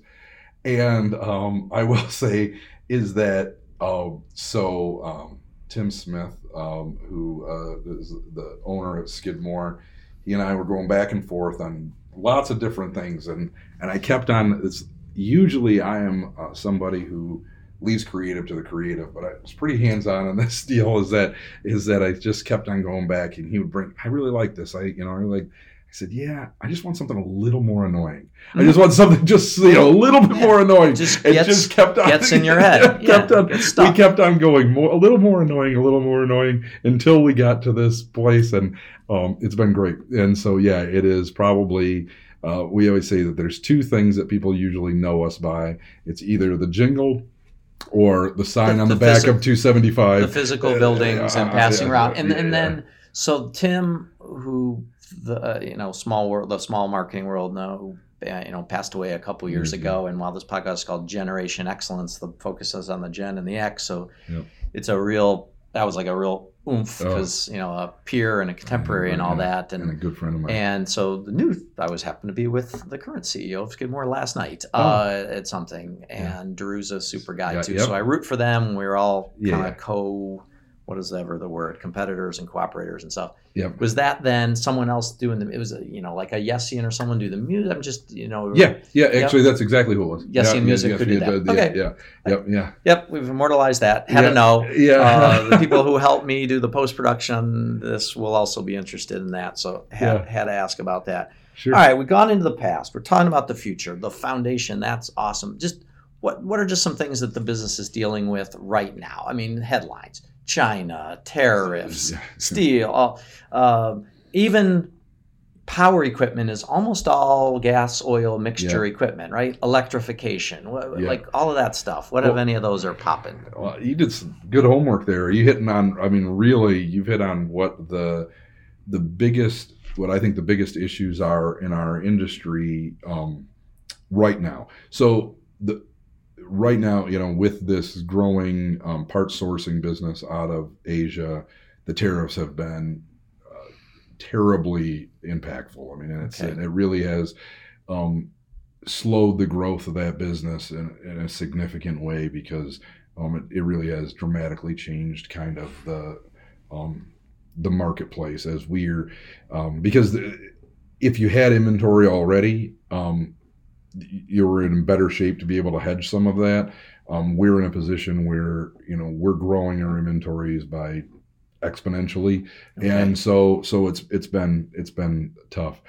and um, I will say is that um, so um, Tim Smith, um, who uh, is the owner of Skidmore, he and I were going back and forth on lots of different things, and and I kept on. It's usually I am uh, somebody who leaves creative to the creative, but I was pretty hands on on this deal. Is that is that I just kept on going back, and he would bring. I really like this. I you know I really like. I said, "Yeah, I just want something a little more annoying. I just want something just you know a little bit more annoying." Just it gets- just kept on gets in your head. Yeah, kept Yeah, on. We kept on going more, a little more annoying, a little more annoying until we got to this place, and um, it's been great. And so, yeah, it is probably. Uh, we always say that there's two things that people usually know us by. It's either the jingle or the sign The- on the, the back physi- of 275. the physical Uh, buildings and uh, passing yeah, around, and yeah, and then so Tim, who the uh, you know small world, the small marketing world, know uh, you know passed away a couple years Mhm. ago, and while this podcast is called Generation Excellence, the focus is on the Gen and the X, so Yep. it's a real that was like a real oomph Oh. because you know a peer and a contemporary and all Yeah, that, and a good friend of mine. and so the new I was happened to be with the current CEO of Skidmore last night Oh. uh, at something, Yeah. and Drew's a super guy Yeah, too. yep. So I root for them. We're all Yeah, kind yeah. of co, what is ever the word, competitors and cooperators and stuff. Yep. Was that then someone else doing the? It was a, you know like a Yessian or someone do the music. I'm just you know. Yeah, yeah. Actually, that's exactly who it was. Yes, yeah, music could do that. yeah, Okay. Yeah, yep, yeah. Yep, we've immortalized that. Had Yeah. to know. Yeah. Uh, the people who helped me do the post production, this will also be interested in that. So had Yeah. had to ask about that. sure. All right, we've gone into the past. We're talking about the future, the foundation. That's awesome. Just what what are just some things that the business is dealing with right now? I mean, headlines: China, tariffs, steel, all, um, even power equipment is almost all gas oil mixture equipment, right? Electrification, Yeah. like all of that stuff. What if any of those are popping? Well, you did some good homework there. Are you hitting on? I mean, really, you've hit on what the the biggest, what I think the biggest issues are in our industry um, right now. So the right now, you know, with this growing um, part sourcing business out of Asia, the tariffs have been uh, terribly impactful. I mean, and it's Okay. it really has. Um, slowed the growth of that business in, in a significant way because um, it, it really has dramatically changed kind of the um, the marketplace as we're um, because the, if you had inventory already um, y- you were in better shape to be able to hedge some of that. Um, we're in a position where you know we're growing our inventories by exponentially. And so so it's it's been it's been tough.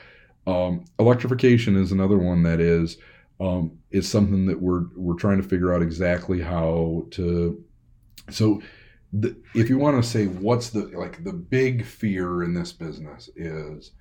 Um, electrification is another one that is um, is something that we're we're trying to figure out exactly how to. So, the, if you want to say what's the like the big fear in this business is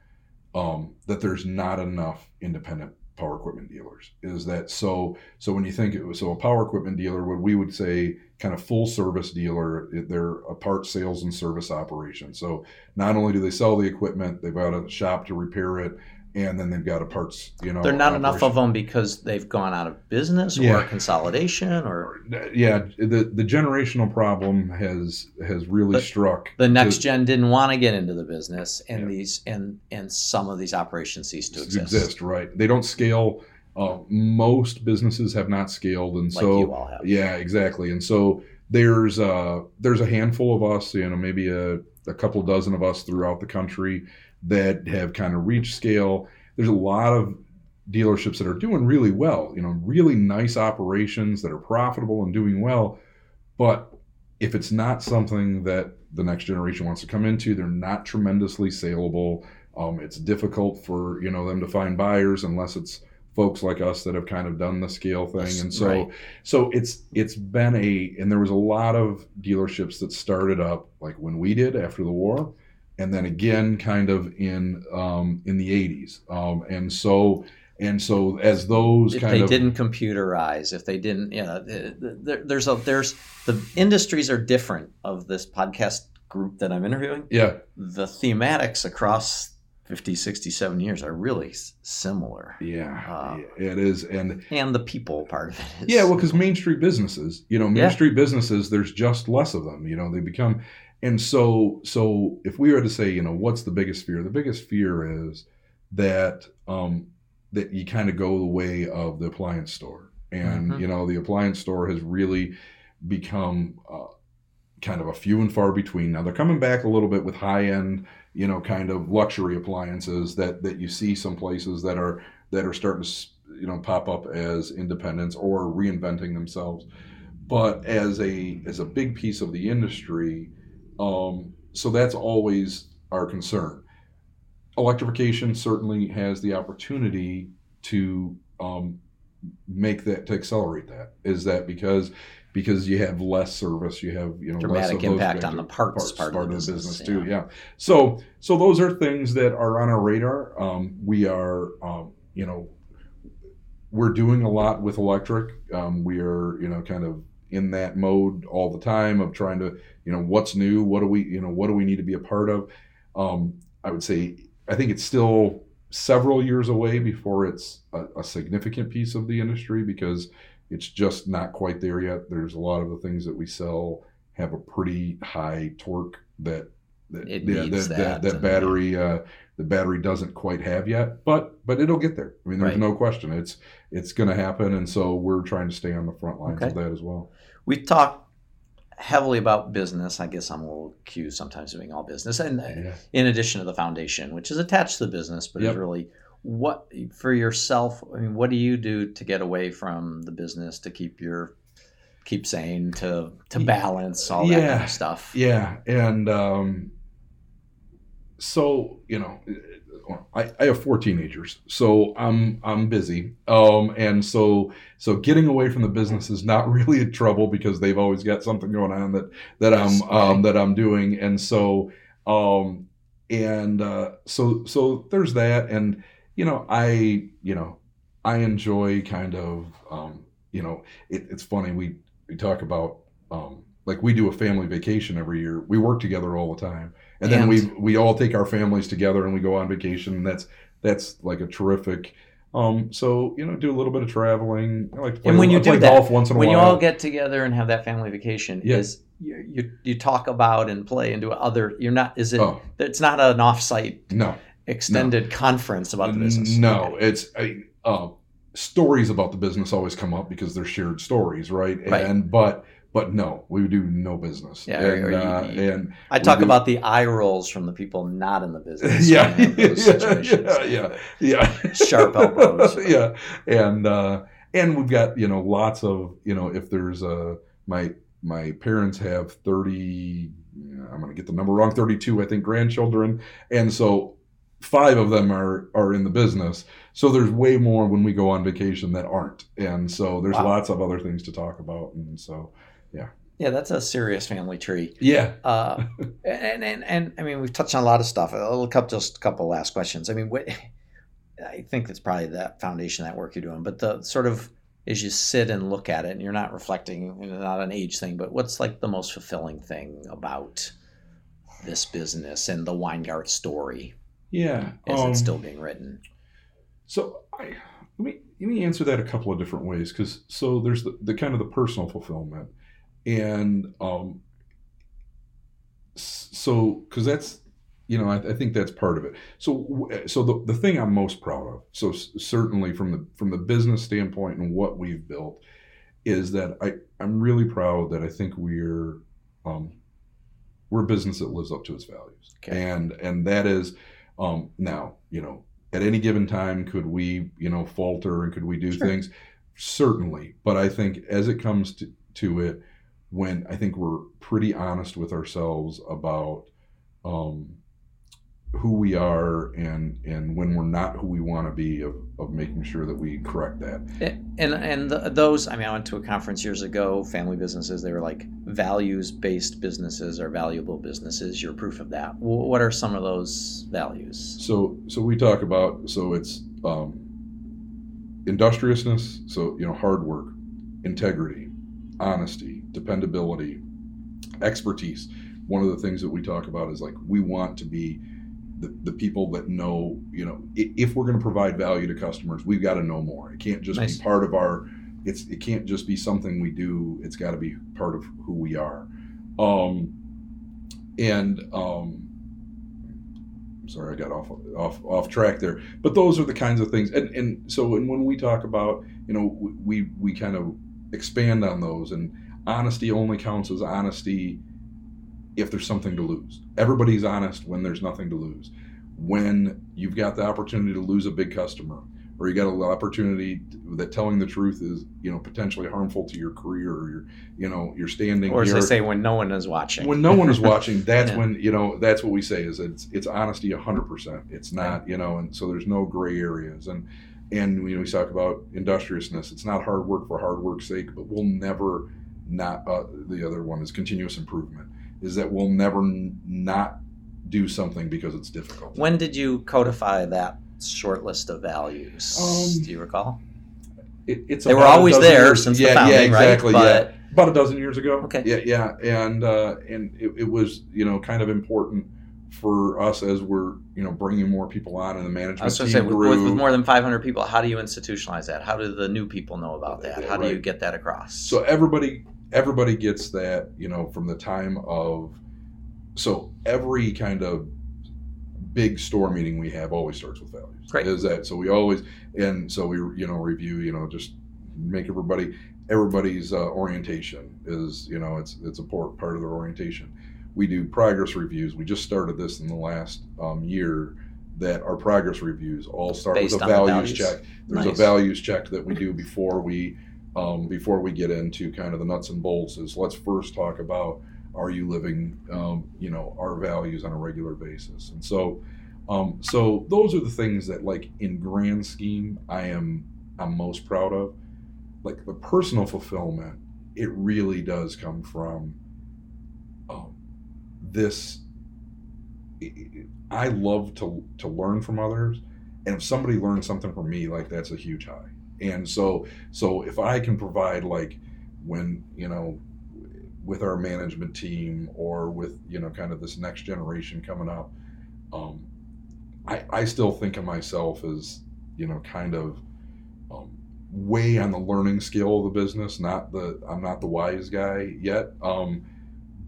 um, that there's not enough independent power equipment dealers. Is that so? So when you think it was so a power equipment dealer, what we would say kind of full service dealer, they're a part sales and service operation. So not only do they sell the equipment, they've got a shop to repair it, and then they've got a parts. You know, they're not enough of them because they've gone out of business or consolidation or yeah the the generational problem has has really struck the next gen didn't want to get into the business and Yeah. these and and some of these operations cease to exist. exist right they don't scale uh, most businesses have not scaled and Like so you all have. yeah exactly and so there's uh there's a handful of us you know maybe a, a couple dozen of us throughout the country that have kind of reached scale. There's a lot of dealerships that are doing really well you know really nice operations that are profitable and doing well. But if it's not something that the next generation wants to come into they're not tremendously saleable. Um, it's difficult for you know them to find buyers unless it's folks like us that have kind of done the scale thing. And so Right. so it's it's been a and there was a lot of dealerships that started up like when we did after the war and then again kind of in um, in the 80s um, and so and so as those if they of didn't computerize, if they didn't, you know, th- th- there, there's a there's the industries are different of this podcast group that I'm interviewing. yeah The thematics across 50, 60, 70 years are really similar, yeah Uh, it is and and the people part of it is Yeah, well, because Main Street businesses, you know, Main Yeah. Street businesses, there's just less of them. You know, they become, and so, so if we were to say, you know, what's the biggest fear? The biggest fear is that um, that you kind of go the way of the appliance store, and Mhm. you know, the appliance store has really become uh, kind of a few and far between. Now they're coming back a little bit with high end, you know, kind of luxury appliances that that you see some places that are that are starting to you know pop up as independents or reinventing themselves. But as a as a big piece of the industry, um, so that's always our concern. electrification certainly has the opportunity to um, make that to accelerate that. Is that because because you have less service, you have you know dramatic impact on the parts, part, part of the business, too. Yeah. So so those are things that are on our radar. Um, we are um, you know we're doing a lot with electric. Um, we are you know kind of in that mode all the time of trying to you know what's new, what do we you know what do we need to be a part of. Um, I would say I think it's still several years away before it's a, a, significant piece of the industry because it's just not quite there yet. There's a lot of the things that we sell have a pretty high torque that that it yeah, needs that, that, that, that battery uh, the battery doesn't quite have yet, but but it'll get there. I mean, there's Right. no question. It's it's going to happen, and so we're trying to stay on the front lines Okay. of that as well. We talk heavily about business. I guess I'm a little accused sometimes of being all business, and Yeah. in addition to the foundation, which is attached to the business, but Yep. is really what for yourself. I mean, what do you do to get away from the business to keep your keep sane to to balance all that kind of stuff? Yeah, and um, so you know, I, I have four teenagers, so I'm I'm busy, um, and so so getting away from the business is not really a trouble because they've always got something going on that that Yes, I'm um, that I'm doing, and so um, and uh, so so there's that, and you know I you know I enjoy kind of um, you know it, it's funny we we talk about um, like we do a family vacation every year. We work together all the time, and then And- we we all take our families together and we go on vacation. And that's that's like a terrific. Um, so you know, do a little bit of traveling. I like to play, And when you I do that, golf once in a while. when you all get together and have that family vacation, Yeah. is you, you you talk about and play and do other. You're not. Is it? oh It's not an offsite no, extended conference about the business. No, Okay. it's I, uh, stories about the business always come up because they're shared stories, right? Right. And but but no, we do no business. Yeah, and, you- uh, you- and I talk do- about the eye rolls from the people not in the business. yeah, yeah, yeah, yeah, yeah. Sharp elbows. yeah, and uh, and we've got you know lots of you know if there's a my my parents have thirty. I'm going to get the number wrong. Thirty-two, I think, grandchildren, and so five of them are are in the business. So there's way more when we go on vacation that aren't, and so there's Wow. lots of other things to talk about, and so Yeah, Yeah, that's a serious family tree. yeah, Uh, and, and and I mean, we've touched on a lot of stuff. A little couple, just a couple last questions. I mean, what, I think it's probably that foundation, that work you're doing. But the sort of as you sit and look at it, and you're not reflecting, you know, not an age thing, but what's like the most fulfilling thing about this business and the Weingartz story yeah. as um, it's still being written? So I let me let me answer that a couple of different ways because so there's the, the kind of the personal fulfillment and um so because that's you know I, I think that's part of it so so the, the thing i'm most proud of so certainly from the from the business standpoint and what we've built is that i i'm really proud that i think we're um we're a business that lives up to its values Okay. and and that is um now you know at any given time could we you know falter and could we do Sure. things certainly but i think as it comes to, to it when i think we're pretty honest with ourselves about um who we are and and when we're not who we want to be of, of making sure that we correct that And and the, those, I mean, I went to a conference years ago. Family businesses, they were like values-based businesses are valuable businesses. You're proof of that. Wh- What are some of those values? so so we talk about so it's um industriousness so you know hard work integrity honesty dependability expertise. One of the things that we talk about is like we want to be the, the people that know you know if we're going to provide value to customers we've got to know more. It can't just Nice. be part of our it's it can't just be something we do it's got to be part of who we are. Um and um sorry i got off off off track there. But those are the kinds of things. And and so and when we talk about you know we we kind of expand on those and honesty only counts as honesty if there's something to lose everybody's honest when there's nothing to lose when you've got the opportunity to lose a big customer or you got an opportunity that telling the truth is you know potentially harmful to your career or your you know your standing Or as here. they say, when no one is watching. when no one is watching that's Yeah. when you know that's what we say is it's it's honesty 100% it's not you know and so there's no gray areas and and you know we talk about industriousness it's not hard work for hard work's sake but we'll never not uh, the other one is continuous improvement is that we'll never n- not do something because it's difficult when did you codify that short list of values? Um, Do you recall? it, it's They were always there years- since yeah, the founding, yeah exactly right? yeah about a dozen years ago. Okay. Yeah, yeah, and uh, and it, it was you know kind of important for us as we're you know bringing more people on in the management I was team going to say, with, with, more than 500 people, how do you institutionalize that? How do the new people know about that? How do you get that across? so everybody everybody gets that you know from the time of so every kind of big store meeting we have always starts with values. Great. Is that so? We always and so we you know review you know just make everybody everybody's uh, orientation is you know it's it's a part part of their orientation. We do progress reviews. We just started this in the last um, year. That our progress reviews all start Based with a values, values? check. There's Nice. a values check that we do before we um, before we get into kind of the nuts and bolts. Is let's first talk about are you living um, you know our values on a regular basis and so um, so those are the things that like in grand scheme i am i'm most proud of like the personal fulfillment it really does come from this i love to to learn from others. And if somebody learns something from me like that's a huge high. And so so if i can provide like when you know with our management team or with you know kind of this next generation coming up um, I, I still think of myself as you know kind of um, way on the learning scale of the business not the i'm not the wise guy yet. Um,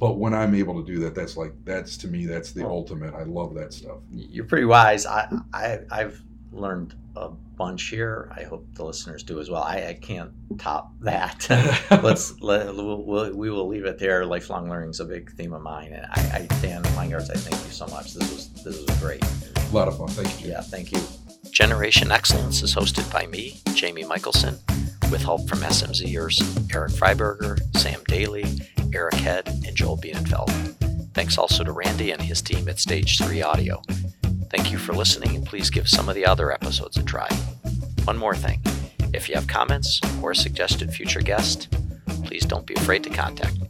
but when i'm able to do that that's like that's to me that's the Well- ultimate i love that stuff You're pretty wise. I, I I've learned a bunch here. I hope the listeners do as well. I, I can't top that. Let's let we'll, we'll, we will leave it there. Lifelong learning is a big theme of mine, and I, I Dan Weingartz, I thank you so much. This was this was great. a lot of fun thank you Yeah, thank you. Generation Excellence is hosted by me, Jamie Michelson, with help from SMZers Eric Freiberger, Sam Daly, Eric Head, and Joel Bienenfeld. Thanks also to Randy and his team at Stage 3 Audio. Thank you for listening, and please give some of the other episodes a try. One more thing if you have comments or a suggested future guest, please don't be afraid to contact me.